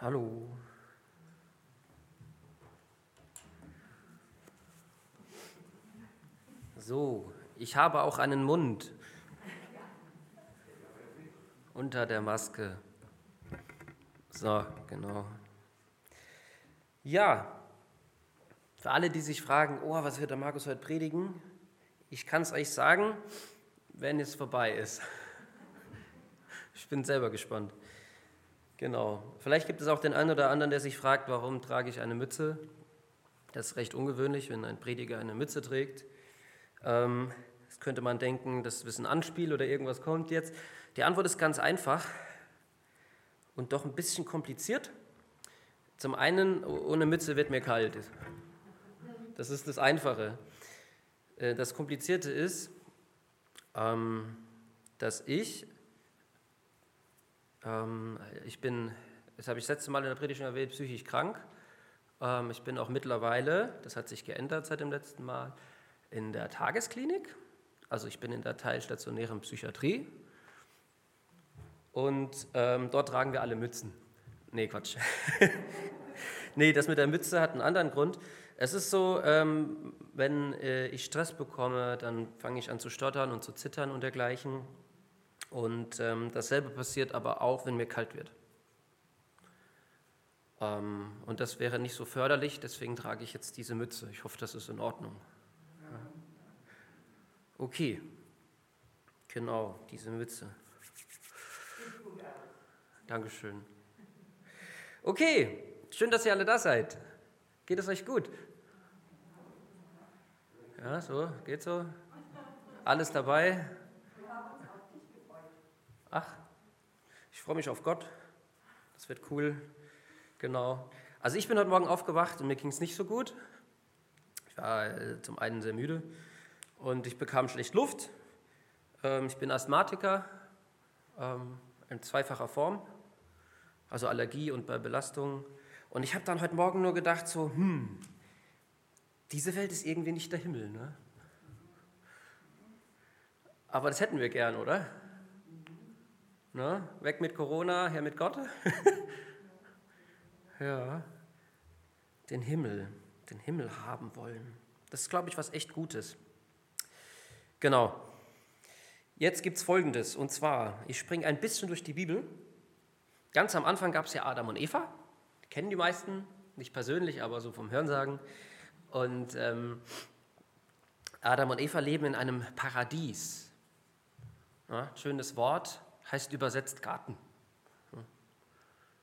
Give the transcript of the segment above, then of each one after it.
Hallo. So, ich habe auch einen Mund unter der Maske. So, genau. Ja, für alle, die sich fragen, oh, was wird der Markus heute predigen? Ich kann es euch sagen, wenn es vorbei ist. Ich bin selber gespannt. Genau. Vielleicht gibt es auch den einen oder anderen, der sich fragt, warum trage ich eine Mütze? Das ist recht ungewöhnlich, wenn ein Prediger eine Mütze trägt. Ähm, das könnte man denken, das ist ein Anspiel oder irgendwas kommt jetzt. Die Antwort ist ganz einfach und doch ein bisschen kompliziert. Zum einen, ohne Mütze wird mir kalt. Das ist das Einfache. Äh, das Komplizierte ist, ähm, dass ich ich bin, das habe ich das letzte Mal in der Predigt schon erwähnt, psychisch krank. Ähm, ich bin auch mittlerweile, das hat sich geändert seit dem letzten Mal, in der Tagesklinik. Also ich bin in der teilstationären Psychiatrie. Und ähm, dort tragen wir alle Mützen. Nee, Quatsch. nee, das mit der Mütze hat einen anderen Grund. Es ist so, ähm, wenn äh, ich Stress bekomme, dann fange ich an zu stottern und zu zittern und dergleichen. Und ähm, dasselbe passiert aber auch, wenn mir kalt wird. Ähm, und das wäre nicht so förderlich, deswegen trage ich jetzt diese Mütze. Ich hoffe, das ist in Ordnung. Ja. Okay, genau, diese Mütze. Dankeschön. Okay, schön, dass ihr alle da seid. Geht es euch gut? Ja, so, geht so? Alles dabei? Ach, ich freue mich auf Gott. Das wird cool. Genau. Also ich bin heute Morgen aufgewacht und mir ging es nicht so gut. Ich war äh, zum einen sehr müde und ich bekam schlecht Luft. Ähm, ich bin Asthmatiker ähm, in zweifacher Form, also Allergie und bei Belastung. Und ich habe dann heute Morgen nur gedacht, so, hm, diese Welt ist irgendwie nicht der Himmel. Ne? Aber das hätten wir gern, oder? Ne? Weg mit Corona, her mit Gott. ja, den Himmel, den Himmel haben wollen. Das ist, glaube ich, was echt Gutes. Genau. Jetzt gibt es Folgendes, und zwar, ich springe ein bisschen durch die Bibel. Ganz am Anfang gab es ja Adam und Eva, die kennen die meisten, nicht persönlich, aber so vom Hörensagen. Und ähm, Adam und Eva leben in einem Paradies. Ja, schönes Wort, heißt übersetzt Garten.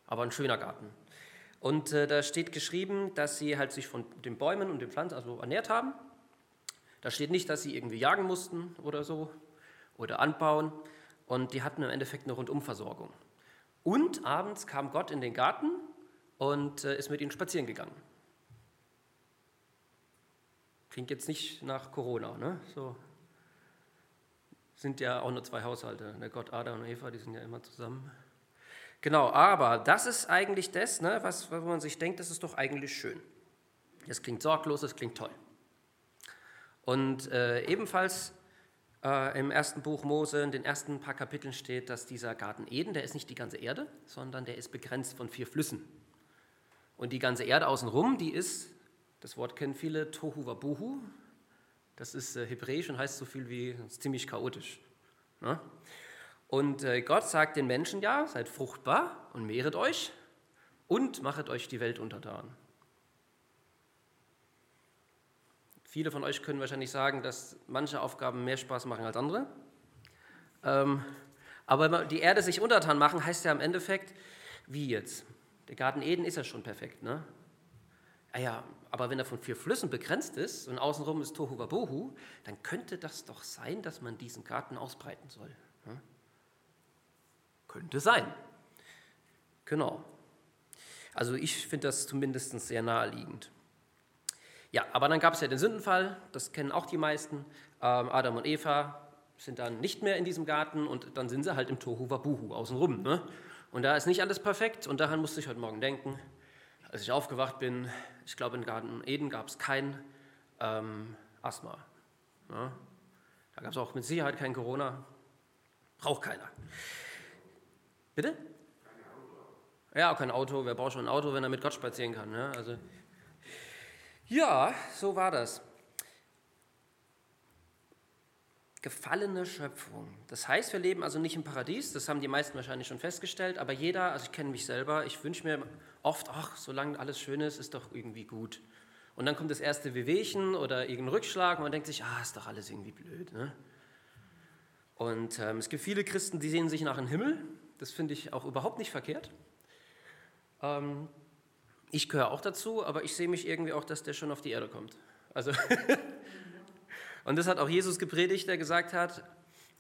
Aber ein schöner Garten. Und äh, da steht geschrieben, dass sie halt sich von den Bäumen und den Pflanzen also ernährt haben. Da steht nicht, dass sie irgendwie jagen mussten oder so oder anbauen. Und die hatten im Endeffekt eine Rundumversorgung. Und abends kam Gott in den Garten und äh, ist mit ihnen spazieren gegangen. Klingt jetzt nicht nach Corona, ne? So sind ja auch nur zwei Haushalte. Der Gott Adam und Eva, die sind ja immer zusammen. Genau, aber das ist eigentlich das, ne, was, was man sich denkt, das ist doch eigentlich schön. Das klingt sorglos, das klingt toll. Und äh, ebenfalls äh, im ersten Buch Mose, in den ersten paar Kapiteln steht, dass dieser Garten Eden, der ist nicht die ganze Erde, sondern der ist begrenzt von vier Flüssen. Und die ganze Erde außenrum, die ist, das Wort kennen viele, Tohu Wabuhu, das ist äh, hebräisch und heißt so viel wie ziemlich chaotisch. Ne? Und äh, Gott sagt den Menschen ja, seid fruchtbar und mehret euch und machet euch die Welt untertan. Viele von euch können wahrscheinlich sagen, dass manche Aufgaben mehr Spaß machen als andere. Ähm, aber die Erde sich untertan machen, heißt ja im Endeffekt, wie jetzt? Der Garten Eden ist ja schon perfekt, ne? Ah aber wenn er von vier Flüssen begrenzt ist und außenrum ist Tohu Wabohu, dann könnte das doch sein, dass man diesen Garten ausbreiten soll. Hm? Könnte sein. Genau. Also ich finde das zumindest sehr naheliegend. Ja, aber dann gab es ja den Sündenfall, das kennen auch die meisten. Ähm, Adam und Eva sind dann nicht mehr in diesem Garten und dann sind sie halt im Tohu Wabuhu außenrum. Ne? Und da ist nicht alles perfekt und daran musste ich heute Morgen denken als ich aufgewacht bin, ich glaube, in Garten Eden gab es kein ähm, Asthma. Ja? Da gab es auch mit Sicherheit kein Corona. Braucht keiner. Bitte? Ja, kein Auto. Wer braucht schon ein Auto, wenn er mit Gott spazieren kann? Ne? Also, ja, so war das. Gefallene Schöpfung. Das heißt, wir leben also nicht im Paradies, das haben die meisten wahrscheinlich schon festgestellt, aber jeder, also ich kenne mich selber, ich wünsche mir oft, ach, solange alles schön ist, ist doch irgendwie gut. Und dann kommt das erste Wehwehchen oder irgendein Rückschlag und man denkt sich, ah, ist doch alles irgendwie blöd. Ne? Und ähm, es gibt viele Christen, die sehen sich nach dem Himmel. Das finde ich auch überhaupt nicht verkehrt. Ähm, ich gehöre auch dazu, aber ich sehe mich irgendwie auch, dass der schon auf die Erde kommt. Also und das hat auch Jesus gepredigt, der gesagt hat,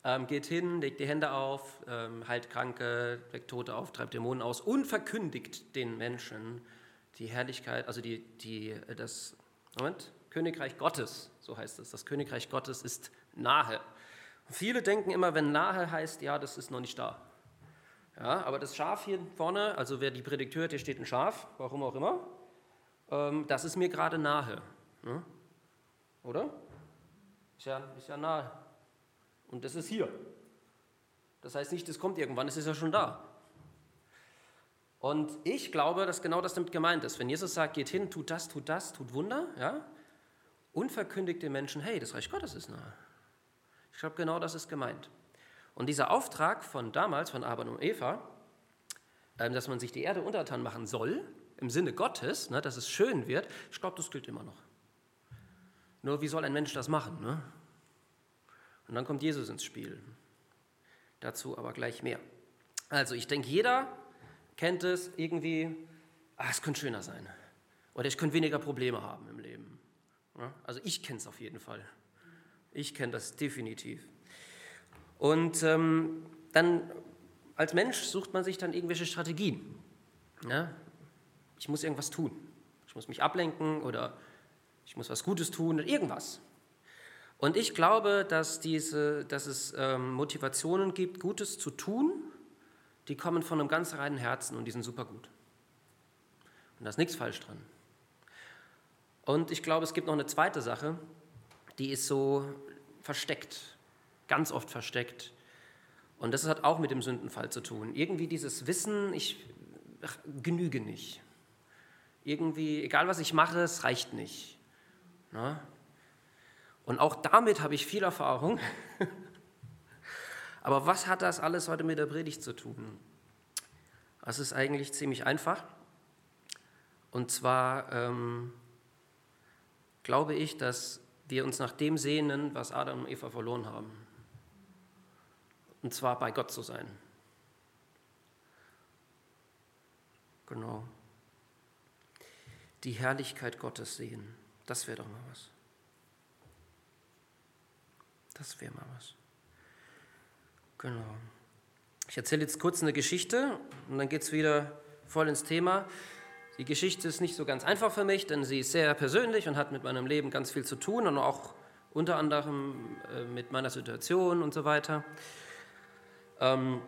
ähm, geht hin, legt die Hände auf, ähm, heilt Kranke, weckt Tote auf, treibt Dämonen aus und verkündigt den Menschen die Herrlichkeit, also die, die, das Moment, Königreich Gottes, so heißt es. Das Königreich Gottes ist nahe. Viele denken immer, wenn nahe heißt, ja, das ist noch nicht da. Ja, aber das Schaf hier vorne, also wer die Predigt hört, hier steht ein Schaf, warum auch immer, ähm, das ist mir gerade nahe. Ne? Oder? Ist ja, ist ja nahe. Und das ist hier. Das heißt nicht, das kommt irgendwann, es ist ja schon da. Und ich glaube, dass genau das damit gemeint ist. Wenn Jesus sagt, geht hin, tut das, tut das, tut Wunder, ja, und verkündigt den Menschen, hey, das Reich Gottes ist nahe. Ich glaube, genau das ist gemeint. Und dieser Auftrag von damals, von Adam und Eva, ähm, dass man sich die Erde untertan machen soll, im Sinne Gottes, ne, dass es schön wird, ich glaube, das gilt immer noch. Nur wie soll ein Mensch das machen? Ne? Und dann kommt Jesus ins Spiel. Dazu aber gleich mehr. Also ich denke, jeder kennt es irgendwie, ah, es könnte schöner sein. Oder ich könnte weniger Probleme haben im Leben. Ja? Also ich kenne es auf jeden Fall. Ich kenne das definitiv. Und ähm, dann als Mensch sucht man sich dann irgendwelche Strategien. Ja? Ich muss irgendwas tun. Ich muss mich ablenken oder ich muss was Gutes tun, irgendwas. Und ich glaube, dass, diese, dass es ähm, Motivationen gibt, Gutes zu tun, die kommen von einem ganz reinen Herzen und die sind super gut. Und da ist nichts falsch dran. Und ich glaube, es gibt noch eine zweite Sache, die ist so versteckt, ganz oft versteckt. Und das hat auch mit dem Sündenfall zu tun. Irgendwie dieses Wissen, ich genüge nicht. Irgendwie, egal was ich mache, es reicht nicht. Na? Und auch damit habe ich viel Erfahrung. Aber was hat das alles heute mit der Predigt zu tun? Das ist eigentlich ziemlich einfach. Und zwar ähm, glaube ich, dass wir uns nach dem sehnen, was Adam und Eva verloren haben. Und zwar bei Gott zu sein. Genau. Die Herrlichkeit Gottes sehen. Das wäre doch mal was. Das wäre mal was. Genau. Ich erzähle jetzt kurz eine Geschichte und dann geht es wieder voll ins Thema. Die Geschichte ist nicht so ganz einfach für mich, denn sie ist sehr persönlich und hat mit meinem Leben ganz viel zu tun und auch unter anderem äh, mit meiner Situation und so weiter. Ähm,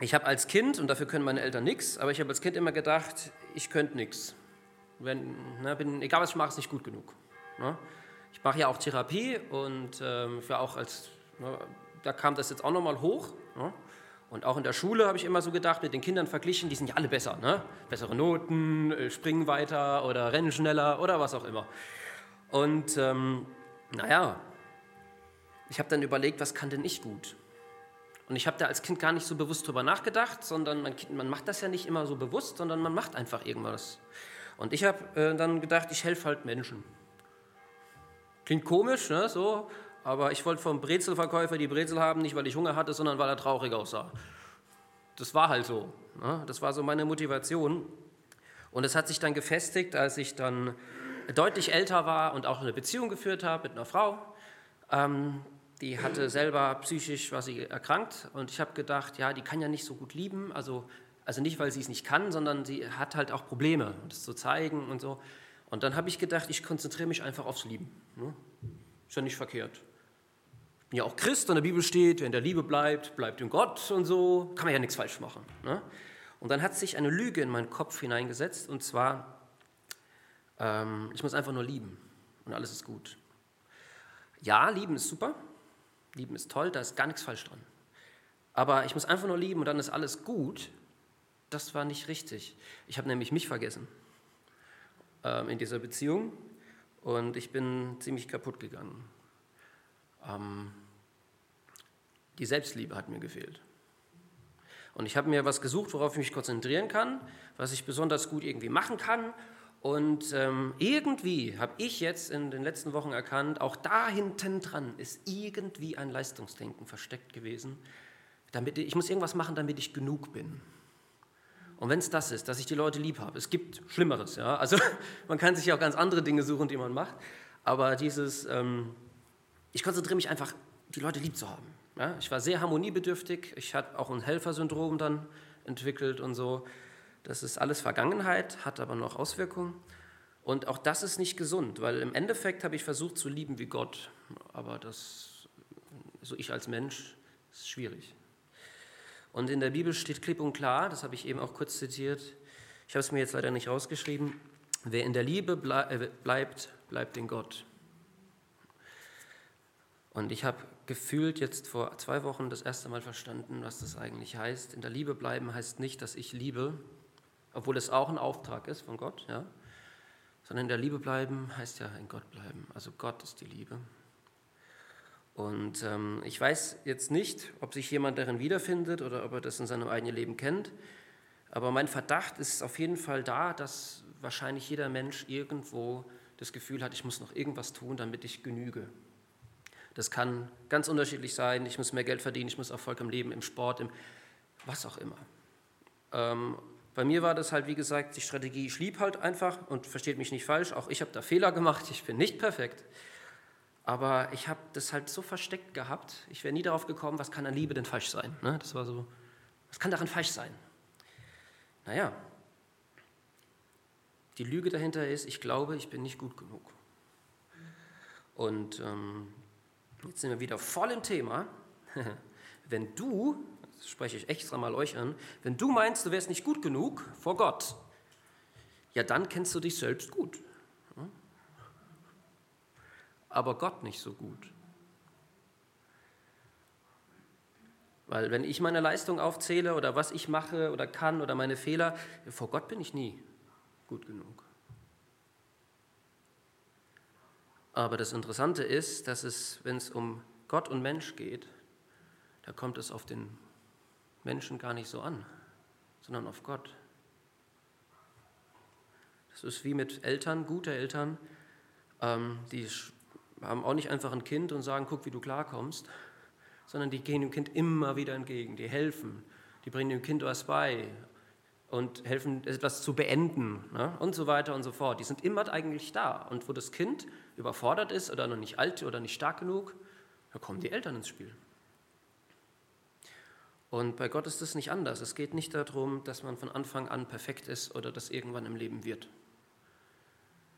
ich habe als Kind, und dafür können meine Eltern nichts, aber ich habe als Kind immer gedacht, ich könnte nichts. Ne, egal was ich mache, ist nicht gut genug. Ne? Ich mache ja auch Therapie und ähm, für auch als, ne, da kam das jetzt auch nochmal hoch. Ne? Und auch in der Schule habe ich immer so gedacht, mit den Kindern verglichen, die sind ja alle besser. Ne? Bessere Noten, äh, springen weiter oder rennen schneller oder was auch immer. Und ähm, naja, ich habe dann überlegt, was kann denn ich gut? Und ich habe da als Kind gar nicht so bewusst drüber nachgedacht, sondern man, man macht das ja nicht immer so bewusst, sondern man macht einfach irgendwas. Und ich habe äh, dann gedacht, ich helfe halt Menschen. Klingt komisch, ne, so, aber ich wollte vom Brezelverkäufer die Brezel haben, nicht weil ich Hunger hatte, sondern weil er traurig aussah. Das war halt so. Ne? Das war so meine Motivation. Und es hat sich dann gefestigt, als ich dann deutlich älter war und auch eine Beziehung geführt habe mit einer Frau. Ähm, die hatte selber psychisch, war sie erkrankt und ich habe gedacht, ja, die kann ja nicht so gut lieben, also also nicht, weil sie es nicht kann, sondern sie hat halt auch Probleme, das zu zeigen und so. Und dann habe ich gedacht, ich konzentriere mich einfach aufs Lieben. Ne? Ist ja nicht verkehrt. Ich bin ja auch Christ, in der Bibel steht, wer in der Liebe bleibt, bleibt in Gott und so. Kann man ja nichts falsch machen. Ne? Und dann hat sich eine Lüge in meinen Kopf hineingesetzt und zwar, ähm, ich muss einfach nur lieben und alles ist gut. Ja, lieben ist super, lieben ist toll, da ist gar nichts falsch dran. Aber ich muss einfach nur lieben und dann ist alles gut. das war nicht richtig. Ich habe nämlich mich vergessen ähm, in dieser Beziehung und ich bin ziemlich kaputt gegangen. Ähm, die Selbstliebe hat mir gefehlt. Und ich habe mir was gesucht, worauf ich mich konzentrieren kann, was ich besonders gut irgendwie machen kann. Und ähm, irgendwie habe ich jetzt in den letzten Wochen erkannt, auch da hinten dran ist irgendwie ein Leistungsdenken versteckt gewesen. Damit, ich muss irgendwas machen, damit ich genug bin. Und wenn es das ist, dass ich die Leute lieb habe, es gibt Schlimmeres, ja. Also man kann sich ja auch ganz andere Dinge suchen, die man macht. Aber dieses, ähm, ich konzentriere mich einfach, die Leute lieb zu haben. Ja? Ich war sehr harmoniebedürftig, ich hatte auch ein Helfersyndrom dann entwickelt und so. Das ist alles Vergangenheit, hat aber noch Auswirkungen. Und auch das ist nicht gesund, weil im Endeffekt habe ich versucht zu lieben wie Gott. Aber das, so ich als Mensch, ist schwierig. Und in der Bibel steht klipp und klar, das habe ich eben auch kurz zitiert, ich habe es mir jetzt leider nicht rausgeschrieben, wer in der Liebe äh, bleibt, bleibt in Gott. Und ich habe gefühlt jetzt vor zwei Wochen das erste Mal verstanden, was das eigentlich heißt. In der Liebe bleiben heißt nicht, dass ich liebe, obwohl es auch ein Auftrag ist von Gott, ja. Sondern in der Liebe bleiben heißt ja in Gott bleiben. Also Gott ist die Liebe. Und ähm, ich weiß jetzt nicht, ob sich jemand darin wiederfindet oder ob er das in seinem eigenen Leben kennt. Aber mein Verdacht ist auf jeden Fall da, dass wahrscheinlich jeder Mensch irgendwo das Gefühl hat, ich muss noch irgendwas tun, damit ich genüge. Das kann ganz unterschiedlich sein. Ich muss mehr Geld verdienen, ich muss Erfolg im Leben, im Sport, im was auch immer. Ähm, bei mir war das halt, wie gesagt, die Strategie, ich lieb halt einfach und versteht mich nicht falsch, auch ich habe da Fehler gemacht, ich bin nicht perfekt. Aber ich habe das halt so versteckt gehabt, ich wäre nie darauf gekommen, was kann an Liebe denn falsch sein. Ne? Das war so, was kann daran falsch sein? Naja, die Lüge dahinter ist, ich glaube, ich bin nicht gut genug. Und ähm, jetzt sind wir wieder voll im Thema. wenn du, das spreche ich extra mal euch an, wenn du meinst, du wärst nicht gut genug vor Gott, ja, dann kennst du dich selbst gut aber Gott nicht so gut. Weil wenn ich meine Leistung aufzähle oder was ich mache oder kann oder meine Fehler, vor Gott bin ich nie gut genug. Aber das Interessante ist, dass es, wenn es um Gott und Mensch geht, da kommt es auf den Menschen gar nicht so an, sondern auf Gott. Das ist wie mit Eltern, gute Eltern, ähm, die haben auch nicht einfach ein Kind und sagen, guck, wie du klarkommst, sondern die gehen dem Kind immer wieder entgegen, die helfen, die bringen dem Kind was bei und helfen, etwas zu beenden ne? und so weiter und so fort. Die sind immer eigentlich da. Und wo das Kind überfordert ist oder noch nicht alt oder nicht stark genug, da kommen die Eltern ins Spiel. Und bei Gott ist es nicht anders. Es geht nicht darum, dass man von Anfang an perfekt ist oder das irgendwann im Leben wird.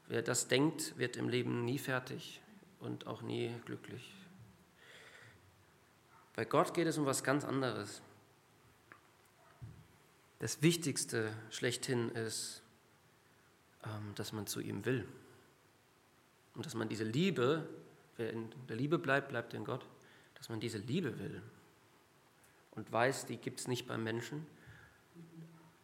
Wer das denkt, wird im Leben nie fertig und auch nie glücklich. Bei Gott geht es um was ganz anderes. Das Wichtigste schlechthin ist, ähm, dass man zu ihm will. Und dass man diese Liebe, wer in der Liebe bleibt, bleibt in Gott, dass man diese Liebe will. Und weiß, die gibt es nicht beim Menschen.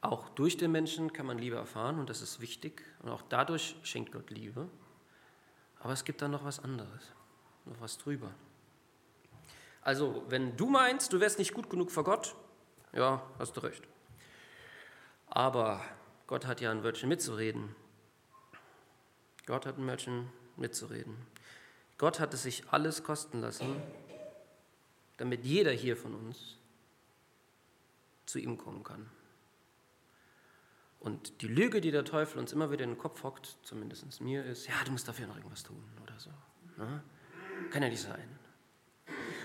Auch durch den Menschen kann man Liebe erfahren und das ist wichtig. Und auch dadurch schenkt Gott Liebe. Aber es gibt da noch was anderes, noch was drüber. Also, wenn du meinst, du wärst nicht gut genug vor Gott, ja, hast du recht. Aber Gott hat ja ein Wörtchen mitzureden. Gott hat ein Wörtchen mitzureden. Gott hat es sich alles kosten lassen, damit jeder hier von uns zu ihm kommen kann. Und die Lüge, die der Teufel uns immer wieder in den Kopf hockt, zumindest mir, ist, ja, du musst dafür noch irgendwas tun oder so. Ne? Kann ja nicht sein.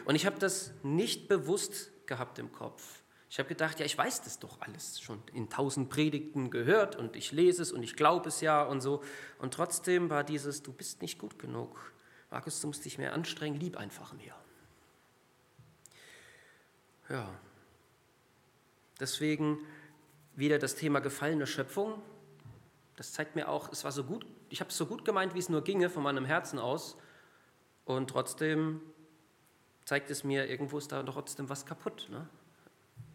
Und ich habe das nicht bewusst gehabt im Kopf. Ich habe gedacht, ja, ich weiß das doch alles schon in tausend Predigten gehört und ich lese es und ich glaube es ja und so. Und trotzdem war dieses, du bist nicht gut genug. Markus, du musst dich mehr anstrengen, lieb einfach mehr. Ja. Deswegen wieder das Thema gefallene Schöpfung. Das zeigt mir auch, es war so gut, ich habe es so gut gemeint, wie es nur ginge von meinem Herzen aus. Und trotzdem zeigt es mir, irgendwo ist da trotzdem was kaputt. Ne?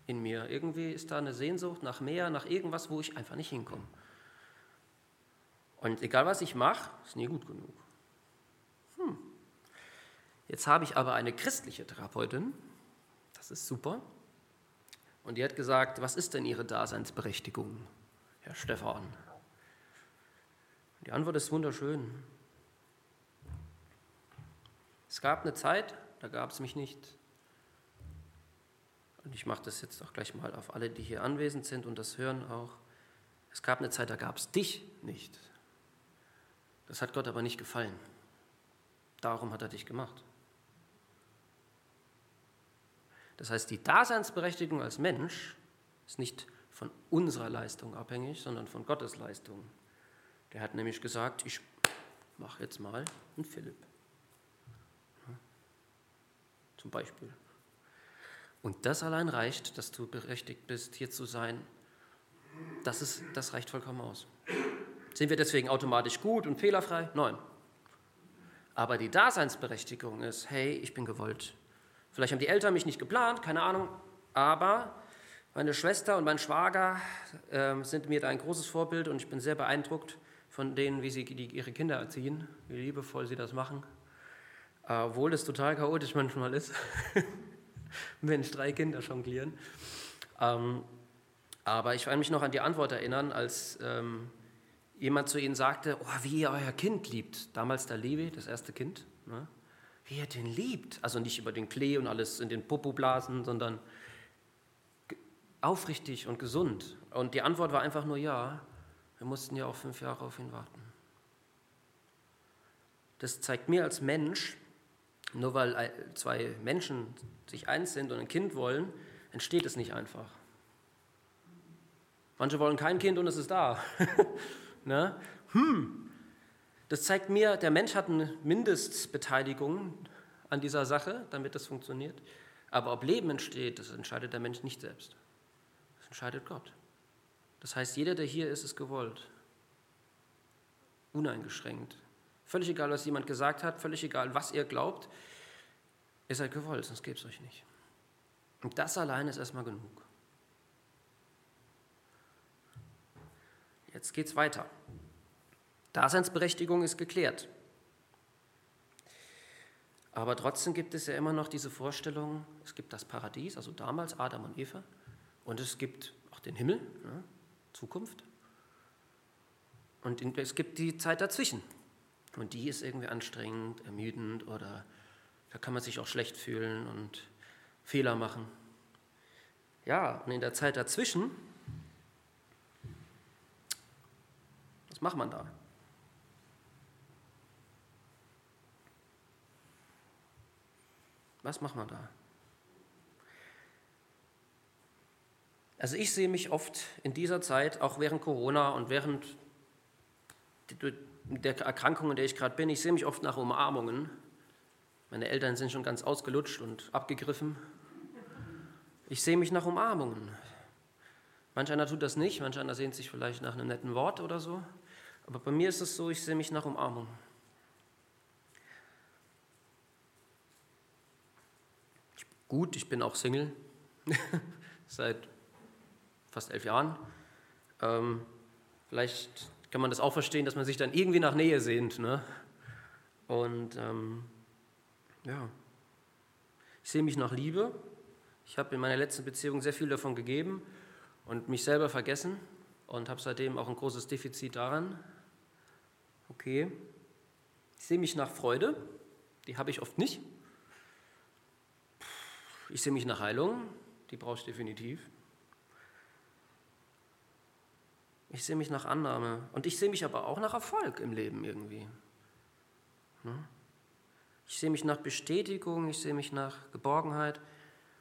in mir. Irgendwie ist da eine Sehnsucht nach mehr, nach irgendwas, wo ich einfach nicht hinkomme. Und egal was ich mache, ist nie gut genug. Hm. Jetzt habe ich aber eine christliche Therapeutin, das ist super. Und die hat gesagt, was ist denn Ihre Daseinsberechtigung, Herr Stefan? Die Antwort ist wunderschön. Es gab eine Zeit, da gab es mich nicht. Und ich mache das jetzt auch gleich mal auf alle, die hier anwesend sind und das hören auch. Es gab eine Zeit, da gab es dich nicht. Das hat Gott aber nicht gefallen. Darum hat er dich gemacht. Das heißt, die Daseinsberechtigung als Mensch ist nicht von unserer Leistung abhängig, sondern von Gottes Leistung. Der hat nämlich gesagt, ich mache jetzt mal einen Philipp. Zum Beispiel. Und das allein reicht, dass du berechtigt bist, hier zu sein. Das, ist, das reicht vollkommen aus. Sind wir deswegen automatisch gut und fehlerfrei? Nein. Aber die Daseinsberechtigung ist, hey, ich bin gewollt. Vielleicht haben die Eltern mich nicht geplant, keine Ahnung, aber meine Schwester und mein Schwager äh, sind mir da ein großes Vorbild und ich bin sehr beeindruckt von denen, wie sie die, ihre Kinder erziehen, wie liebevoll sie das machen. Obwohl das total chaotisch manchmal ist, wenn drei Kinder jonglieren. Ähm, aber ich kann mich noch an die Antwort erinnern, als ähm, jemand zu ihnen sagte, oh, wie ihr euer Kind liebt. Damals der Levi, das erste Kind. Ne? Wie ihr den liebt. Also nicht über den Klee und alles in den Popo blasen, sondern aufrichtig und gesund. Und die Antwort war einfach nur ja. Wir mussten ja auch fünf Jahre auf ihn warten. Das zeigt mir als Mensch, nur weil zwei Menschen sich eins sind und ein Kind wollen, entsteht es nicht einfach. Manche wollen kein Kind und es ist da. ne? Hm. Das zeigt mir, der Mensch hat eine Mindestbeteiligung an dieser Sache, damit das funktioniert. Aber ob Leben entsteht, das entscheidet der Mensch nicht selbst. Das entscheidet Gott. Das heißt, jeder, der hier ist, ist gewollt. Uneingeschränkt. Völlig egal, was jemand gesagt hat, völlig egal, was ihr glaubt, ihr seid gewollt, sonst gäbe es euch nicht. Und das allein ist erstmal genug. Jetzt geht es weiter. Daseinsberechtigung ist geklärt. Aber trotzdem gibt es ja immer noch diese Vorstellung, es gibt das Paradies, also damals Adam und Eva, und es gibt auch den Himmel. Ja, Zukunft. Und es gibt die Zeit dazwischen. Und die ist irgendwie anstrengend, ermüdend oder da kann man sich auch schlecht fühlen und Fehler machen. Ja, und in der Zeit dazwischen, was macht man da? Was macht man da? Also ich sehe mich oft in dieser Zeit, auch während Corona und während der Erkrankung, in der ich gerade bin, ich sehe mich oft nach Umarmungen. Meine Eltern sind schon ganz ausgelutscht und abgegriffen. Ich sehe mich nach Umarmungen. Manch einer tut das nicht, manch einer sehnt sich vielleicht nach einem netten Wort oder so. Aber bei mir ist es so, ich sehe mich nach Umarmungen. Gut, ich bin auch Single. Seit fast elf Jahren. Ähm, vielleicht kann man das auch verstehen, dass man sich dann irgendwie nach Nähe sehnt. Ne? Und ähm, ja, ich sehe mich nach Liebe. Ich habe in meiner letzten Beziehung sehr viel davon gegeben und mich selber vergessen und habe seitdem auch ein großes Defizit daran. Okay. Ich sehe mich nach Freude, die habe ich oft nicht. Ich sehe mich nach Heilung, die brauche ich definitiv. Ich sehe mich nach Annahme. Und ich sehe mich aber auch nach Erfolg im Leben irgendwie. Ne? Ich sehe mich nach Bestätigung, ich sehe mich nach Geborgenheit.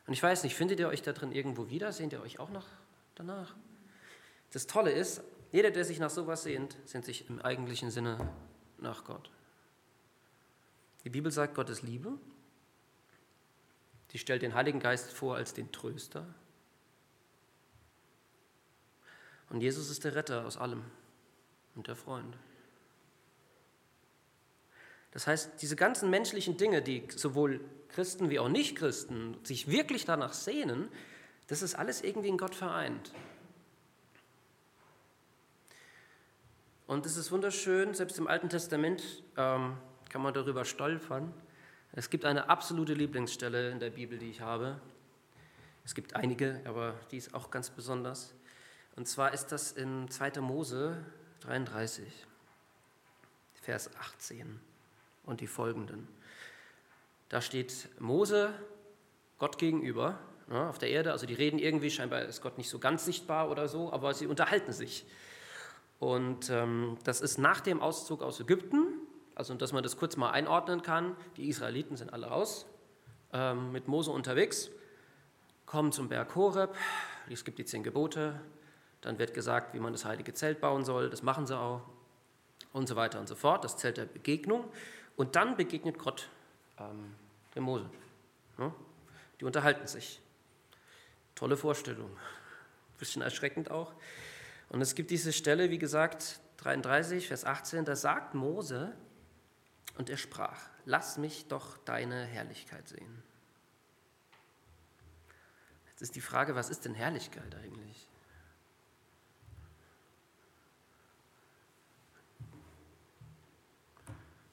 Und ich weiß nicht, findet ihr euch da drin irgendwo wieder? Sehnt ihr euch auch nach, danach? Das Tolle ist, jeder, der sich nach sowas sehnt, sehnt sich im eigentlichen Sinne nach Gott. Die Bibel sagt, Gott ist Liebe. Sie stellt den Heiligen Geist vor als den Tröster. Und Jesus ist der Retter aus allem und der Freund. Das heißt, diese ganzen menschlichen Dinge, die sowohl Christen wie auch Nichtchristen sich wirklich danach sehnen, Das ist alles irgendwie in Gott vereint. Und es ist wunderschön, selbst im Alten Testament ähm, kann man darüber stolpern. Es gibt eine absolute Lieblingsstelle in der Bibel, die ich habe. Es gibt einige, aber die ist auch ganz besonders. Und zwar ist das in 2. Mose 33, Vers 18 und die folgenden. Da steht Mose Gott gegenüber ja, auf der Erde. Also die reden irgendwie, scheinbar ist Gott nicht so ganz sichtbar oder so, aber sie unterhalten sich. Und ähm, das ist nach dem Auszug aus Ägypten, also dass man das kurz mal einordnen kann. Die Israeliten sind alle raus, ähm, mit Mose unterwegs, kommen zum Berg Horeb, es gibt die zehn Gebote, dann wird gesagt, wie man das heilige Zelt bauen soll, das machen sie auch und so weiter und so fort, das Zelt der Begegnung. Und dann begegnet Gott ähm, dem Mose. Ja? Die unterhalten sich. Tolle Vorstellung. Bisschen erschreckend auch. Und es gibt diese Stelle, wie gesagt, 33, Vers 18, da sagt Mose, und er sprach, lass mich doch deine Herrlichkeit sehen. Jetzt ist die Frage, was ist denn Herrlichkeit eigentlich?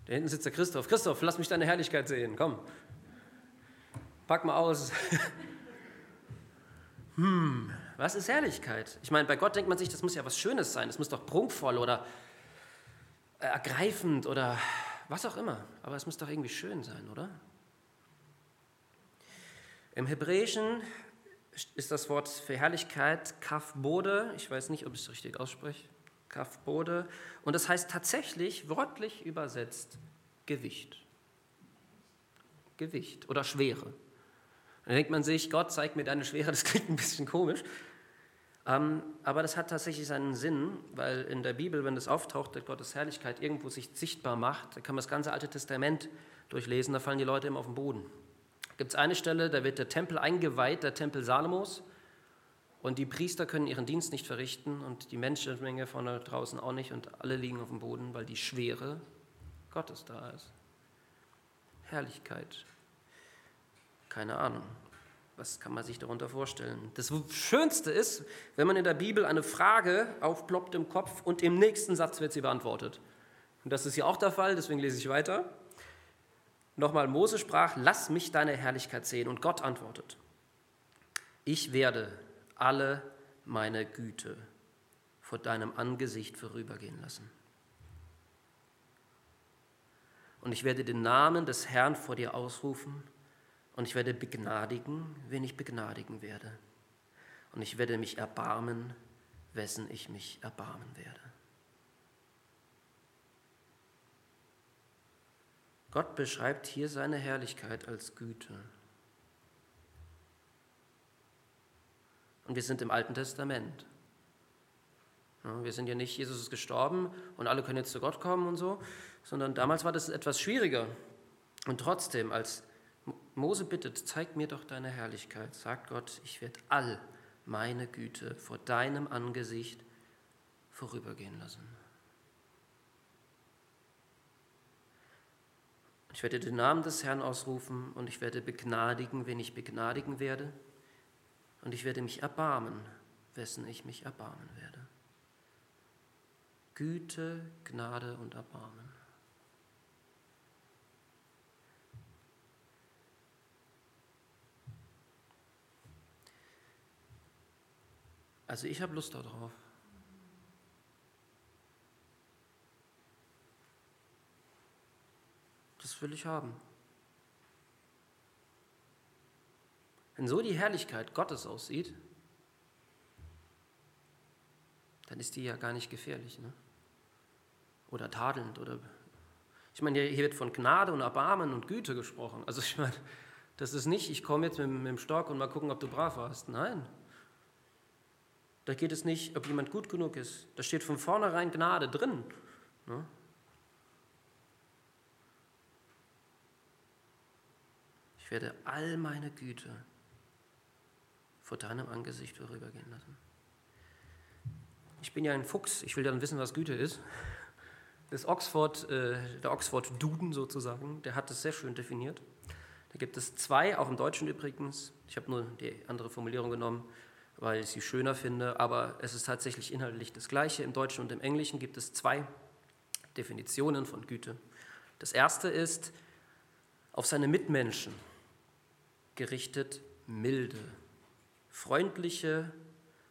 Da hinten sitzt der Christoph. Christoph, lass mich deine Herrlichkeit sehen. Komm. Pack mal aus. hm, was ist Herrlichkeit? Ich meine, bei Gott denkt man sich, das muss ja was Schönes sein. Das muss doch prunkvoll oder ergreifend oder was auch immer. Aber es muss doch irgendwie schön sein, oder? Im Hebräischen ist das Wort für Herrlichkeit Kafbode. Ich weiß nicht, ob ich es richtig ausspreche. Kafbode. Und das heißt tatsächlich, wörtlich übersetzt, Gewicht. Gewicht oder Schwere. Dann denkt man sich, Gott zeigt mir deine Schwere, das klingt ein bisschen komisch. Ähm, aber das hat tatsächlich seinen Sinn, weil in der Bibel, wenn das auftaucht, dass Gottes Herrlichkeit irgendwo sich sichtbar macht, da kann man das ganze Alte Testament durchlesen, da fallen die Leute immer auf den Boden. Gibt es eine Stelle, da wird der Tempel eingeweiht, der Tempel Salomos. Und die Priester können ihren Dienst nicht verrichten und die Menschenmenge von draußen auch nicht und alle liegen auf dem Boden, weil die Schwere Gottes da ist. Herrlichkeit. Keine Ahnung. Was kann man sich darunter vorstellen? Das Schönste ist, wenn man in der Bibel eine Frage aufploppt im Kopf und im nächsten Satz wird sie beantwortet. Und das ist hier auch der Fall, deswegen lese ich weiter. Nochmal, Mose sprach, lass mich deine Herrlichkeit sehen. Und Gott antwortet, ich werde alle meine Güte vor deinem Angesicht vorübergehen lassen. Und ich werde den Namen des Herrn vor dir ausrufen und ich werde begnadigen, wen ich begnadigen werde. Und ich werde mich erbarmen, wessen ich mich erbarmen werde. Gott beschreibt hier seine Herrlichkeit als Güte. Und wir sind im Alten Testament. wir sind ja nicht, Jesus ist gestorben und alle können jetzt zu Gott kommen und so, sondern damals war das etwas schwieriger. Und trotzdem, als Mose bittet, zeig mir doch deine Herrlichkeit, sagt Gott, ich werde all meine Güte vor deinem Angesicht vorübergehen lassen. Ich werde den Namen des Herrn ausrufen und ich werde begnadigen, wen ich begnadigen werde und ich werde mich erbarmen, wessen ich mich erbarmen werde. Güte, Gnade und Erbarmen. Also ich habe Lust darauf. Das will ich haben. Wenn so die Herrlichkeit Gottes aussieht, dann ist die ja gar nicht gefährlich. Ne? Oder tadelnd. Oder ich meine, hier wird von Gnade und Erbarmen und Güte gesprochen. Also ich meine, das ist nicht, ich komme jetzt mit, mit dem Stock und mal gucken, ob du brav warst. Nein. Da geht es nicht, ob jemand gut genug ist. Da steht von vornherein Gnade drin. Ne? Ich werde all meine Güte vor deinem Angesicht vorübergehen lassen. Ich bin ja ein Fuchs, ich will dann wissen, was Güte ist. Das Oxford, äh, der Oxford Duden sozusagen, der hat das sehr schön definiert. Da gibt es zwei, auch im Deutschen übrigens. Ich habe nur die andere Formulierung genommen, weil ich sie schöner finde, aber es ist tatsächlich inhaltlich das Gleiche. Im Deutschen und im Englischen gibt es zwei Definitionen von Güte. Das erste ist auf seine Mitmenschen gerichtet milde, freundliche,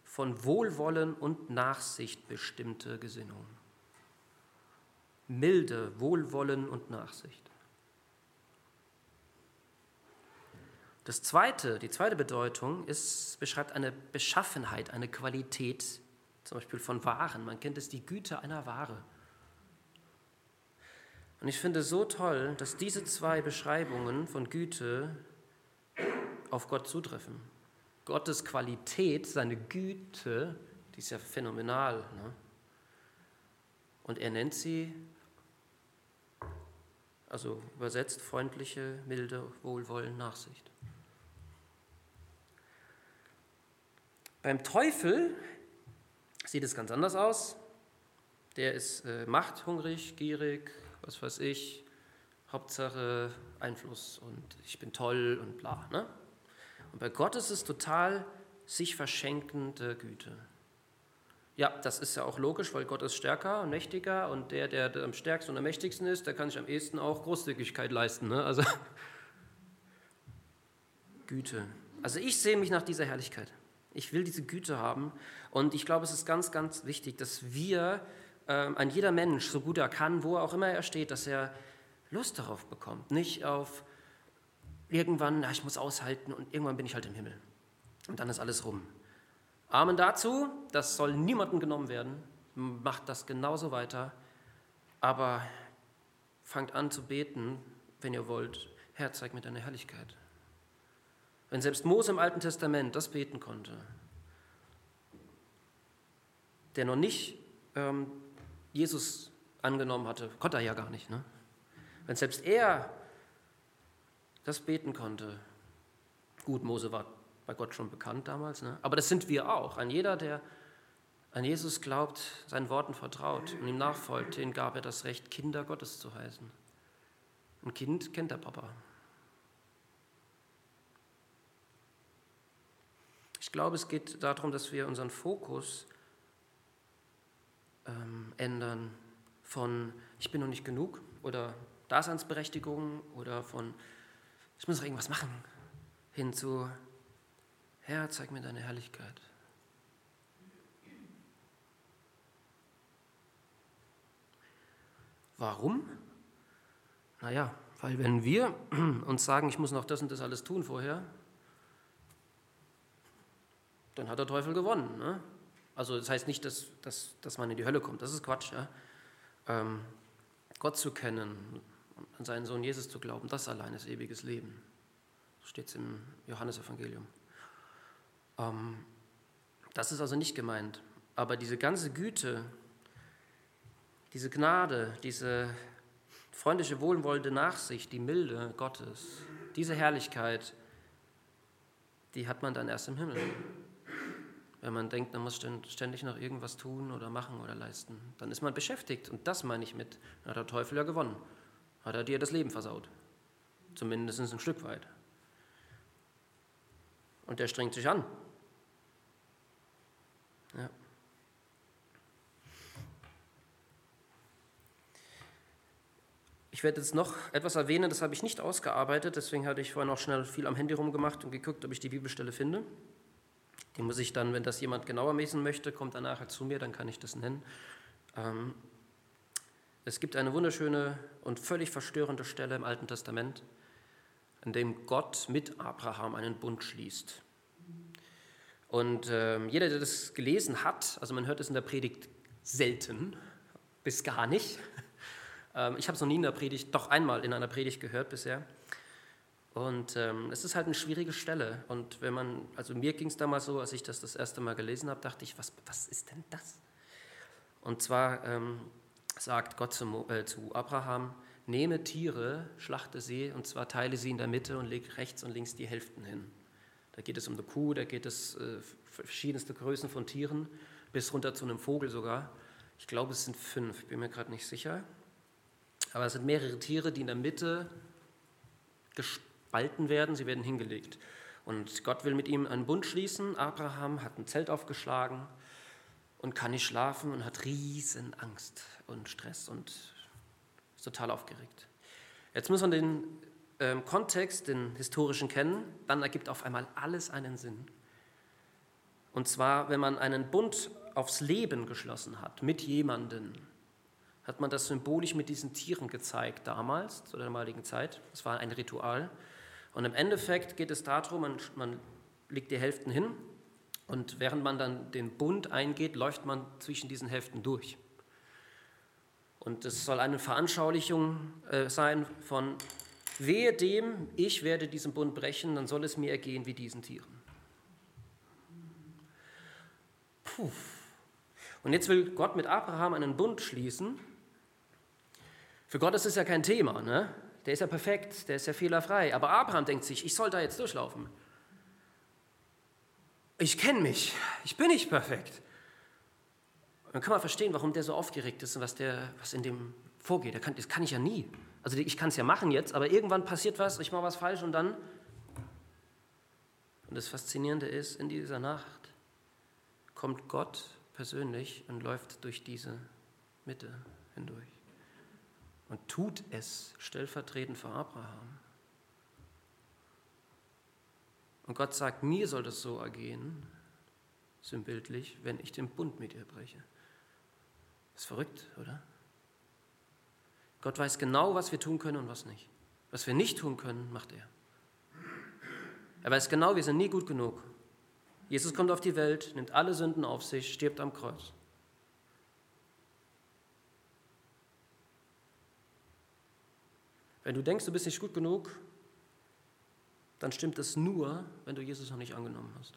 von Wohlwollen und Nachsicht bestimmte Gesinnung. Milde, Wohlwollen und Nachsicht. Das zweite, die zweite Bedeutung ist, beschreibt eine Beschaffenheit, eine Qualität, zum Beispiel von Waren. Man kennt es, die Güte einer Ware. Und ich finde es so toll, dass diese zwei Beschreibungen von Güte auf Gott zutreffen. Gottes Qualität, seine Güte, die ist ja phänomenal. Ne? Und er nennt sie, also übersetzt, freundliche, milde, Wohlwollen, Nachsicht. Beim Teufel sieht es ganz anders aus. Der ist äh, machthungrig, gierig, was weiß ich, Hauptsache Einfluss und ich bin toll und bla. Ne? Und bei Gott ist es total sich verschenkende Güte. Ja, das ist ja auch logisch, weil Gott ist stärker und mächtiger und der, der am stärksten und am mächtigsten ist, der kann sich am ehesten auch Großzügigkeit leisten. Ne? Also Güte. Also ich sehe mich nach dieser Herrlichkeit. Ich will diese Güte haben und ich glaube, es ist ganz, ganz wichtig, dass wir ähm, ein jeder Mensch, so gut er kann, wo er auch immer er steht, dass er Lust darauf bekommt. Nicht auf irgendwann, na, ich muss aushalten und irgendwann bin ich halt im Himmel. Und dann ist alles rum. Amen dazu, das soll niemandem genommen werden. Macht das genauso weiter. Aber fangt an zu beten, wenn ihr wollt. Herr, zeig mir deine Herrlichkeit. Wenn selbst Mose im Alten Testament das beten konnte, der noch nicht ähm, Jesus angenommen hatte, konnte er ja gar nicht. Ne? Wenn selbst er das beten konnte, gut, Mose war bei Gott schon bekannt damals, ne? aber das sind wir auch. Ein jeder, der an Jesus glaubt, seinen Worten vertraut und ihm nachfolgt, den gab er das Recht, Kinder Gottes zu heißen. Ein Kind kennt der Papa. Ich glaube, es geht darum, dass wir unseren Fokus ähm, ändern von ich bin noch nicht genug oder Daseinsberechtigung oder von ich muss noch irgendwas machen hin zu Herr, zeig mir deine Herrlichkeit. Warum? Naja, weil wenn wir uns sagen, ich muss noch das und das alles tun vorher, dann hat der Teufel gewonnen. Ne? Also das heißt nicht, dass, dass, dass man in die Hölle kommt, das ist Quatsch. Ja? Ähm, Gott zu kennen, an seinen Sohn Jesus zu glauben, das allein ist ewiges Leben. So steht es im Johannesevangelium. Ähm, das ist also nicht gemeint. Aber diese ganze Güte, diese Gnade, diese freundliche, wohlwollende Nachsicht, die Milde Gottes, diese Herrlichkeit, die hat man dann erst im Himmel wenn man denkt, man muss ständig noch irgendwas tun oder machen oder leisten. Dann ist man beschäftigt. Und das meine ich mit, hat der Teufel ja gewonnen. Hat er dir das Leben versaut. Zumindest ein Stück weit. Und der strengt sich an. Ja. Ich werde jetzt noch etwas erwähnen, das habe ich nicht ausgearbeitet, deswegen hatte ich vorhin auch schnell viel am Handy rumgemacht und geguckt, ob ich die Bibelstelle finde. Die muss ich dann, wenn das jemand genauer lesen möchte, kommt dann nachher zu mir, dann kann ich das nennen. Ähm, es gibt eine wunderschöne und völlig verstörende Stelle im Alten Testament, in dem Gott mit Abraham einen Bund schließt. Und ähm, jeder, der das gelesen hat, also man hört es in der Predigt selten, bis gar nicht. Ähm, ich habe es noch nie in der Predigt, doch einmal in einer Predigt gehört bisher. Und ähm, es ist halt eine schwierige Stelle. Und wenn man, also mir ging es damals so, als ich das das erste Mal gelesen habe, dachte ich, was, was ist denn das? Und zwar ähm, sagt Gott zu, äh, zu Abraham, nehme Tiere, schlachte sie, und zwar teile sie in der Mitte und leg rechts und links die Hälften hin. Da geht es um eine Kuh, da geht es äh, verschiedenste Größen von Tieren, bis runter zu einem Vogel sogar. Ich glaube, es sind fünf, bin mir gerade nicht sicher. Aber es sind mehrere Tiere, die in der Mitte Balken werden, sie werden hingelegt. Und Gott will mit ihm einen Bund schließen. Abraham hat ein Zelt aufgeschlagen und kann nicht schlafen und hat riesen Angst und Stress und ist total aufgeregt. Jetzt muss man den ähm, Kontext, den historischen kennen, dann ergibt auf einmal alles einen Sinn. Und zwar, wenn man einen Bund aufs Leben geschlossen hat mit jemandem, hat man das symbolisch mit diesen Tieren gezeigt damals, zu der damaligen Zeit. Das war ein Ritual. Und im Endeffekt geht es darum, man, man legt die Hälften hin und während man dann den Bund eingeht, läuft man zwischen diesen Hälften durch. Und es soll eine Veranschaulichung äh, sein von, wehe dem, ich werde diesen Bund brechen, dann soll es mir ergehen wie diesen Tieren. Puh. Und jetzt will Gott mit Abraham einen Bund schließen. Für Gott ist es ja kein Thema, ne? Der ist ja perfekt, der ist ja fehlerfrei. Aber Abraham denkt sich, ich soll da jetzt durchlaufen. Ich kenne mich, ich bin nicht perfekt. dann kann man verstehen, warum der so aufgeregt ist und was, der, was in dem vorgeht. Kann, das kann ich ja nie. Also ich kann es ja machen jetzt, aber irgendwann passiert was, ich mache was falsch und dann. Und das Faszinierende ist, in dieser Nacht kommt Gott persönlich und läuft durch diese Mitte hindurch und tut es stellvertretend für Abraham. Und Gott sagt, mir soll das so ergehen, sinnbildlich, wenn ich den Bund mit ihr breche. Ist verrückt, oder? Gott weiß genau, was wir tun können und was nicht. Was wir nicht tun können, macht er. Er weiß genau, wir sind nie gut genug. Jesus kommt auf die Welt, nimmt alle Sünden auf sich, stirbt am Kreuz. Wenn du denkst, du bist nicht gut genug, dann stimmt es nur, wenn du Jesus noch nicht angenommen hast.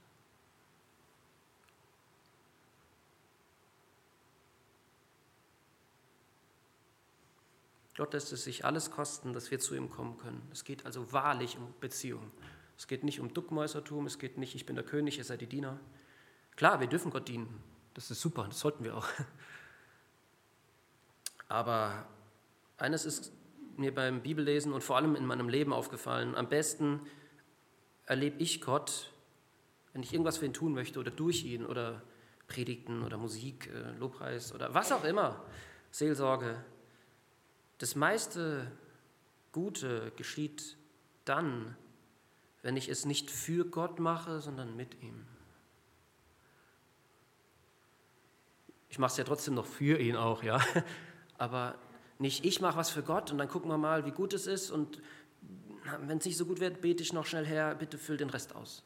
Gott lässt es sich alles kosten, dass wir zu ihm kommen können. Es geht also wahrlich um Beziehung. Es geht nicht um Duckmäusertum, es geht nicht, ich bin der König, ihr seid die Diener. Klar, wir dürfen Gott dienen. Das ist super, das sollten wir auch. Aber eines ist mir beim Bibellesen und vor allem in meinem Leben aufgefallen. Am besten erlebe ich Gott, wenn ich irgendwas für ihn tun möchte oder durch ihn oder Predigten oder Musik, äh, Lobpreis oder was auch immer, Seelsorge. Das meiste Gute geschieht dann, wenn ich es nicht für Gott mache, sondern mit ihm. Ich mache es ja trotzdem noch für ihn auch, ja. Aber nicht ich mache was für Gott und dann gucken wir mal, wie gut es ist und wenn es nicht so gut wird, bete ich noch schnell her, bitte füll den Rest aus.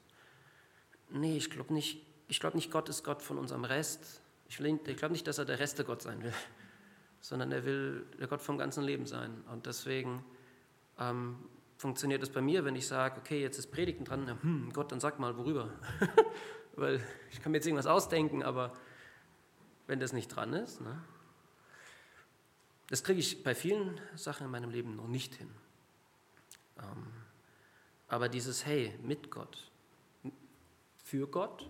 Nee, ich glaube nicht, glaub nicht, Gott ist Gott von unserem Rest. Ich, ich glaube nicht, dass er der Reste Gott sein will, sondern er will der Gott vom ganzen Leben sein. Und deswegen ähm, funktioniert es bei mir, wenn ich sage, okay, jetzt ist Predigten dran, ja, hm, Gott, dann sag mal, worüber. Weil ich kann mir jetzt irgendwas ausdenken, aber wenn das nicht dran ist, ne, das kriege ich bei vielen Sachen in meinem Leben noch nicht hin. Ähm, aber dieses Hey, mit Gott, für Gott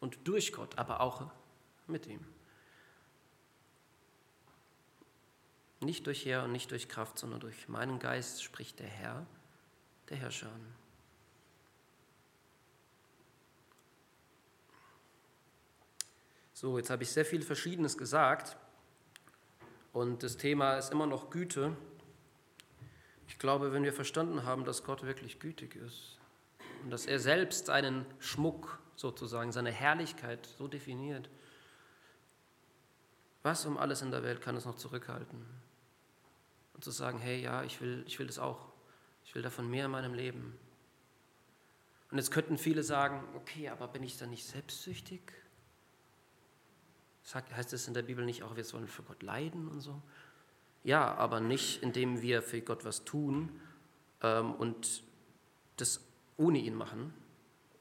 und durch Gott, aber auch mit ihm. Nicht durch Herr und nicht durch Kraft, sondern durch meinen Geist spricht der Herr, der Herrscher. So, jetzt habe ich sehr viel Verschiedenes gesagt. Und das Thema ist immer noch Güte. Ich glaube, wenn wir verstanden haben, dass Gott wirklich gütig ist und dass er selbst seinen Schmuck sozusagen, seine Herrlichkeit so definiert, was um alles in der Welt kann es noch zurückhalten? Und zu sagen, hey, ja, ich will, ich will das auch. Ich will davon mehr in meinem Leben. Und jetzt könnten viele sagen, okay, aber bin ich dann nicht selbstsüchtig? Heißt es in der Bibel nicht auch, wir sollen für Gott leiden und so? Ja, aber nicht, indem wir für Gott was tun ähm, und das ohne ihn machen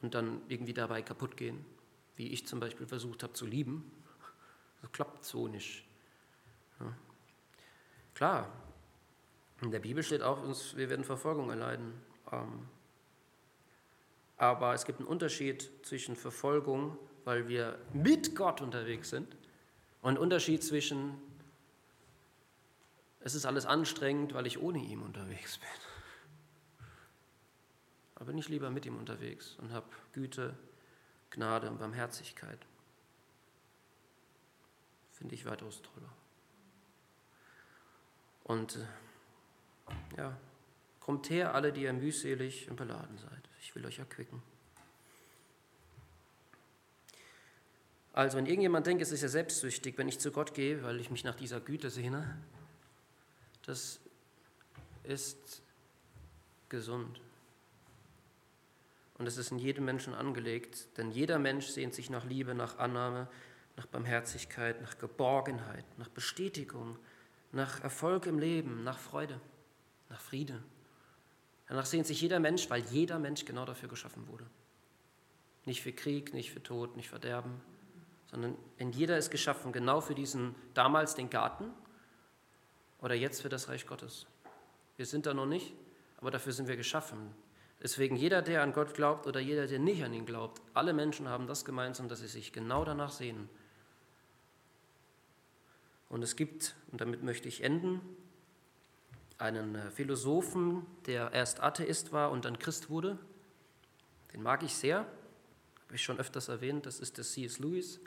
und dann irgendwie dabei kaputt gehen, wie ich zum Beispiel versucht habe zu lieben. Das klappt so nicht. Ja. Klar, in der Bibel steht auch, wir werden Verfolgung erleiden. Ähm, aber es gibt einen Unterschied zwischen Verfolgung weil wir mit Gott unterwegs sind. Und ein Unterschied zwischen, es ist alles anstrengend, weil ich ohne ihn unterwegs bin. Aber bin ich lieber mit ihm unterwegs und habe Güte, Gnade und Barmherzigkeit. Finde ich weitaus toller. Und äh, ja, kommt her, alle, die ihr mühselig und beladen seid. Ich will euch erquicken. Also, wenn irgendjemand denkt, es ist ja selbstsüchtig, wenn ich zu Gott gehe, weil ich mich nach dieser Güte sehne, das ist gesund. Und es ist in jedem Menschen angelegt, denn jeder Mensch sehnt sich nach Liebe, nach Annahme, nach Barmherzigkeit, nach Geborgenheit, nach Bestätigung, nach Erfolg im Leben, nach Freude, nach Friede. Danach sehnt sich jeder Mensch, weil jeder Mensch genau dafür geschaffen wurde. Nicht für Krieg, nicht für Tod, nicht Verderben, sondern in jeder ist geschaffen genau für diesen damals den Garten oder jetzt für das Reich Gottes. Wir sind da noch nicht, aber dafür sind wir geschaffen. Deswegen jeder, der an Gott glaubt oder jeder, der nicht an ihn glaubt, alle Menschen haben das gemeinsam, dass sie sich genau danach sehen. Und es gibt, und damit möchte ich enden, einen äh, Philosophen, der erst Atheist war und dann Christ wurde. Den mag ich sehr, habe ich schon öfters erwähnt. Das ist der C.S. Lewis,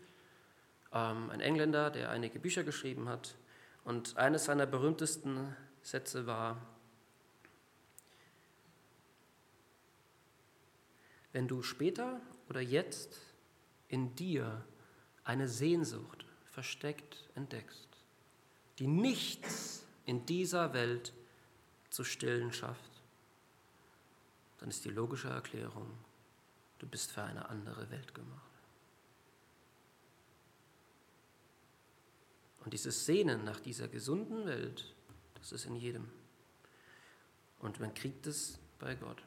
ein Engländer, der einige Bücher geschrieben hat. Und eines seiner berühmtesten Sätze war, wenn du später oder jetzt in dir eine Sehnsucht versteckt entdeckst, die nichts in dieser Welt zu stillen schafft, dann ist die logische Erklärung, du bist für eine andere Welt gemacht. Und dieses Sehnen nach dieser gesunden Welt, das ist in jedem. Und man kriegt es bei Gott.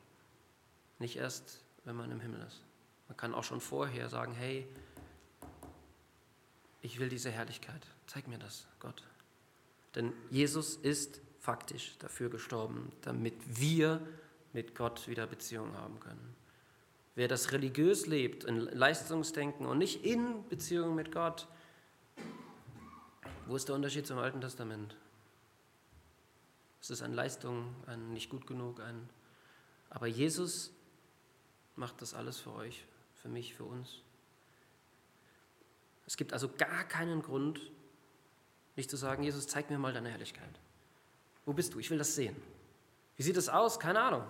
Nicht erst, wenn man im Himmel ist. Man kann auch schon vorher sagen, hey, ich will diese Herrlichkeit. Zeig mir das, Gott. Denn Jesus ist faktisch dafür gestorben, damit wir mit Gott wieder Beziehung haben können. Wer das religiös lebt, in Leistungsdenken und nicht in Beziehung mit Gott, wo ist der Unterschied zum Alten Testament? Es ist eine Leistung, ein nicht gut genug, ein. Aber Jesus macht das alles für euch, für mich, für uns. Es gibt also gar keinen Grund, nicht zu sagen, Jesus, zeig mir mal deine Herrlichkeit. Wo bist du? Ich will das sehen. Wie sieht es aus? Keine Ahnung.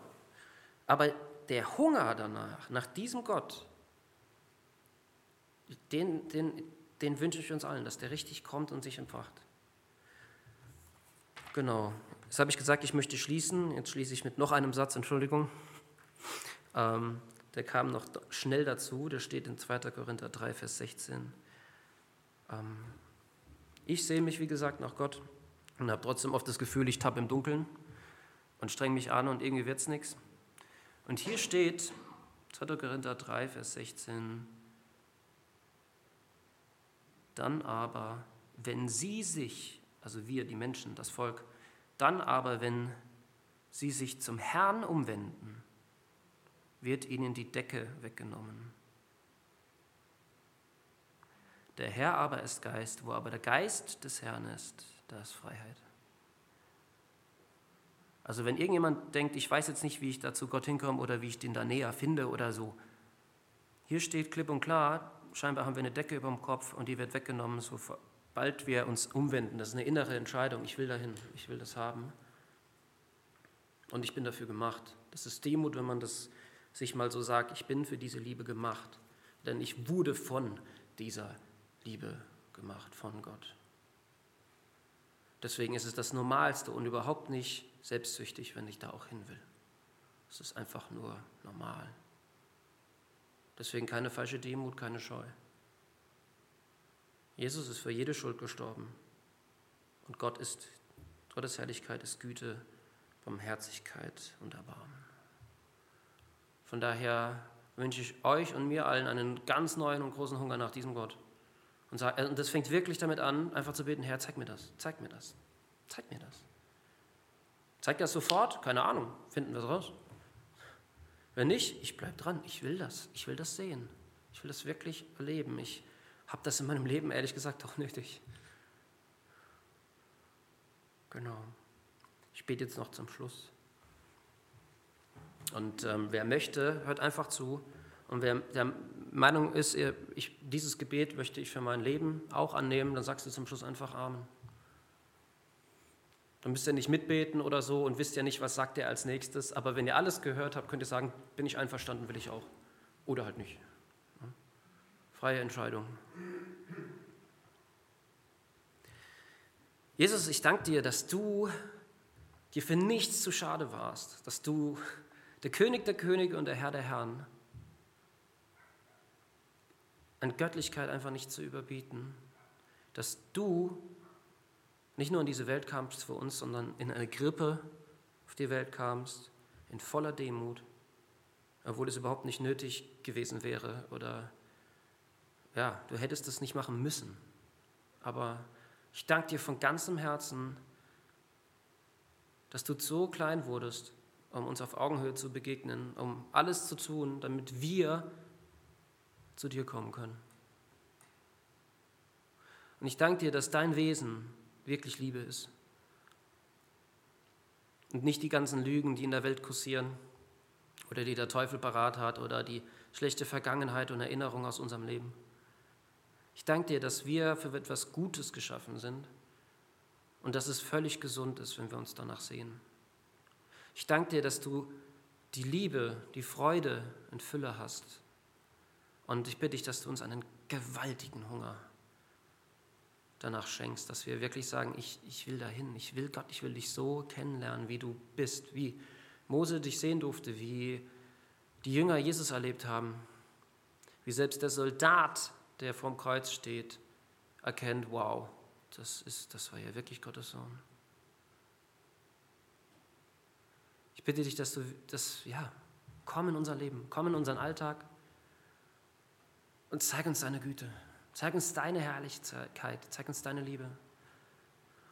Aber der Hunger danach, nach diesem Gott, den, den, den wünsche ich uns allen, dass der richtig kommt und sich entfacht. Genau. Jetzt habe ich gesagt, ich möchte schließen. Jetzt schließe ich mit noch einem Satz, Entschuldigung. Ähm, der kam noch schnell dazu, der steht in 2. Korinther 3, Vers 16. Ähm, ich sehe mich, wie gesagt, nach Gott und habe trotzdem oft das Gefühl, ich tappe im Dunkeln und streng mich an und irgendwie wird es nichts. Und hier steht, 2. Korinther 3, Vers 16, dann aber, wenn sie sich, also wir, die Menschen, das Volk, dann aber, wenn sie sich zum Herrn umwenden, wird ihnen die Decke weggenommen. Der Herr aber ist Geist, wo aber der Geist des Herrn ist, da ist Freiheit. Also wenn irgendjemand denkt, ich weiß jetzt nicht, wie ich da zu Gott hinkomme oder wie ich den da näher finde oder so, hier steht klipp und klar, scheinbar haben wir eine Decke über dem Kopf und die wird weggenommen, sobald wir uns umwenden. Das ist eine innere Entscheidung, ich will dahin, ich will das haben. Und ich bin dafür gemacht. Das ist Demut, wenn man das sich mal so sagt, ich bin für diese Liebe gemacht, denn ich wurde von dieser Liebe gemacht von Gott. Deswegen ist es das Normalste und überhaupt nicht selbstsüchtig, wenn ich da auch hin will. Es ist einfach nur normal. Deswegen keine falsche Demut, keine Scheu. Jesus ist für jede Schuld gestorben. Und Gott ist, Gottes Herrlichkeit ist Güte, Barmherzigkeit und Erbarmen. Von daher wünsche ich euch und mir allen einen ganz neuen und großen Hunger nach diesem Gott. Und, das fängt wirklich damit an, einfach zu beten, Herr, zeig mir das, zeig mir das, zeig mir das. Zeig das sofort? Keine Ahnung, finden wir es raus. Wenn nicht, ich bleibe dran, ich will das, ich will das sehen, ich will das wirklich erleben. Ich habe das in meinem Leben ehrlich gesagt auch nötig. Genau. Ich bete jetzt noch zum Schluss. Und ähm, wer möchte, hört einfach zu. Und wer der Meinung ist, ich, dieses Gebet möchte ich für mein Leben auch annehmen, dann sagst du zum Schluss einfach Amen. Dann müsst ihr nicht mitbeten oder so und wisst ja nicht, was sagt er als nächstes. Aber wenn ihr alles gehört habt, könnt ihr sagen, bin ich einverstanden, will ich auch. Oder halt nicht. Freie Entscheidung. Jesus, ich danke dir, dass du dir für nichts zu schade warst, dass du der König der Könige und der Herr der Herren an Göttlichkeit einfach nicht zu überbieten, dass du nicht nur in diese Welt kamst für uns, sondern in eine Grippe auf die Welt kamst, in voller Demut, obwohl es überhaupt nicht nötig gewesen wäre oder ja, du hättest es nicht machen müssen. Aber ich danke dir von ganzem Herzen, dass du so klein wurdest, um uns auf Augenhöhe zu begegnen, um alles zu tun, damit wir zu dir kommen können. Und ich danke dir, dass dein Wesen wirklich Liebe ist. Und nicht die ganzen Lügen, die in der Welt kursieren oder die der Teufel parat hat oder die schlechte Vergangenheit und Erinnerung aus unserem Leben. Ich danke dir, dass wir für etwas Gutes geschaffen sind und dass es völlig gesund ist, wenn wir uns danach sehen. Ich danke dir, dass du die Liebe, die Freude in Fülle hast. Und ich bitte dich, dass du uns einen gewaltigen Hunger danach schenkst, dass wir wirklich sagen, ich, ich will dahin, ich will Gott, ich will dich so kennenlernen, wie du bist, wie Mose dich sehen durfte, wie die Jünger Jesus erlebt haben, wie selbst der Soldat, der vorm Kreuz steht, erkennt, wow, das, ist, das war ja wirklich Gottes Sohn. Ich bitte dich, dass du das, ja, komm in unser Leben, komm in unseren Alltag und zeig uns deine Güte. Zeig uns deine Herrlichkeit, zeig uns deine Liebe.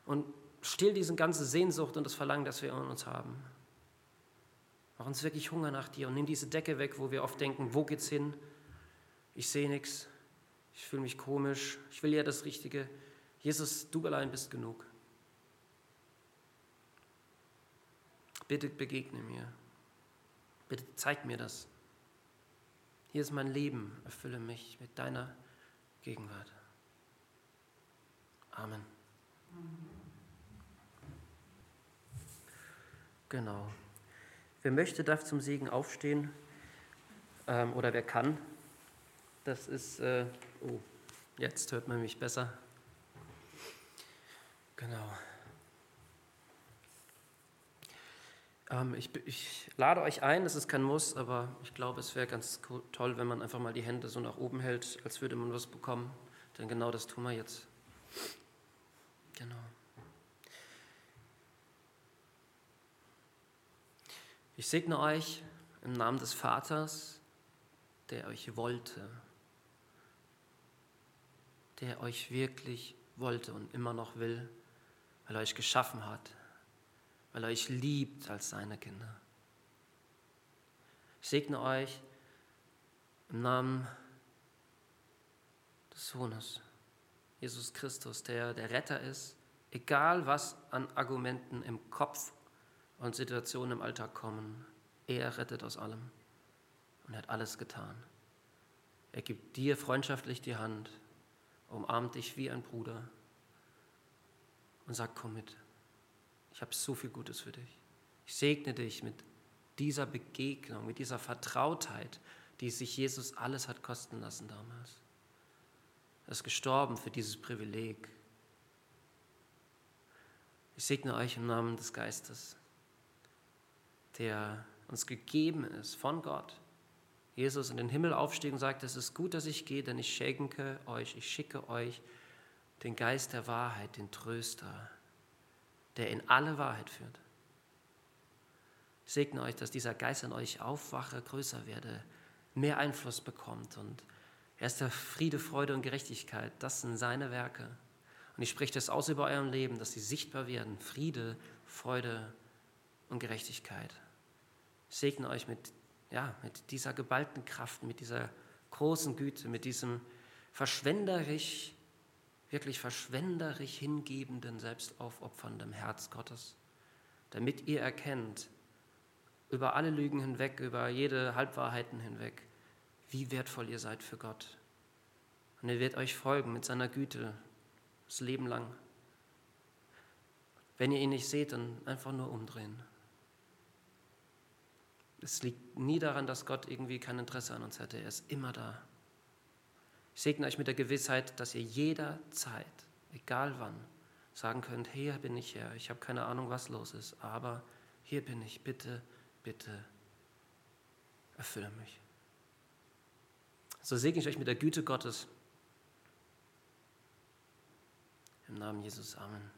Und still diese ganze Sehnsucht und das Verlangen, das wir in uns haben. Mach uns wirklich Hunger nach dir und nimm diese Decke weg, wo wir oft denken, wo geht's hin? Ich sehe nichts, ich fühle mich komisch, ich will ja das Richtige. Jesus, du allein bist genug. Bitte begegne mir. Bitte zeig mir das. Hier ist mein Leben, erfülle mich mit deiner Gegenwart. Amen. Genau. Wer möchte, darf zum Segen aufstehen. Ähm, oder wer kann. Das ist, äh, oh, jetzt hört man mich besser. Genau. Ähm, ich, ich, lade euch ein, das ist kein Muss, aber ich glaube, es wäre ganz toll, wenn man einfach mal die Hände so nach oben hält, als würde man was bekommen. Denn genau das tun wir jetzt. Genau. Ich segne euch im Namen des Vaters, der euch wollte, der euch wirklich wollte und immer noch will, weil er euch geschaffen hat weil er euch liebt als seine Kinder. Ich segne euch im Namen des Sohnes, Jesus Christus, der der Retter ist, egal was an Argumenten im Kopf und Situationen im Alltag kommen. Er rettet aus allem und hat alles getan. Er gibt dir freundschaftlich die Hand, umarmt dich wie ein Bruder und sagt, komm mit. Ich habe so viel Gutes für dich. Ich segne dich mit dieser Begegnung, mit dieser Vertrautheit, die sich Jesus alles hat kosten lassen damals. Er ist gestorben für dieses Privileg. Ich segne euch im Namen des Geistes, der uns gegeben ist von Gott. Jesus in den Himmel aufstieg und sagte, es ist gut, dass ich gehe, denn ich schenke euch, ich schicke euch den Geist der Wahrheit, den Tröster, der in alle Wahrheit führt. Ich segne euch, dass dieser Geist in euch aufwache, größer werde, mehr Einfluss bekommt und er ist der Friede, Freude und Gerechtigkeit. Das sind seine Werke. Und ich spreche das aus über eurem Leben, dass sie sichtbar werden. Friede, Freude und Gerechtigkeit. Ich segne euch mit, ja, mit dieser geballten Kraft, mit dieser großen Güte, mit diesem verschwenderisch wirklich verschwenderisch hingebenden, selbstaufopferndem Herz Gottes, damit ihr erkennt, über alle Lügen hinweg, über jede Halbwahrheiten hinweg, wie wertvoll ihr seid für Gott. Und er wird euch folgen mit seiner Güte das Leben lang. Wenn ihr ihn nicht seht, dann einfach nur umdrehen. Es liegt nie daran, dass Gott irgendwie kein Interesse an uns hätte. Er ist immer da. Segne euch mit der Gewissheit, dass ihr jederzeit, egal wann, sagen könnt, hier bin ich Herr, ich habe keine Ahnung, was los ist, aber hier bin ich, bitte, bitte, erfülle mich. So segne ich euch mit der Güte Gottes. Im Namen Jesus, Amen.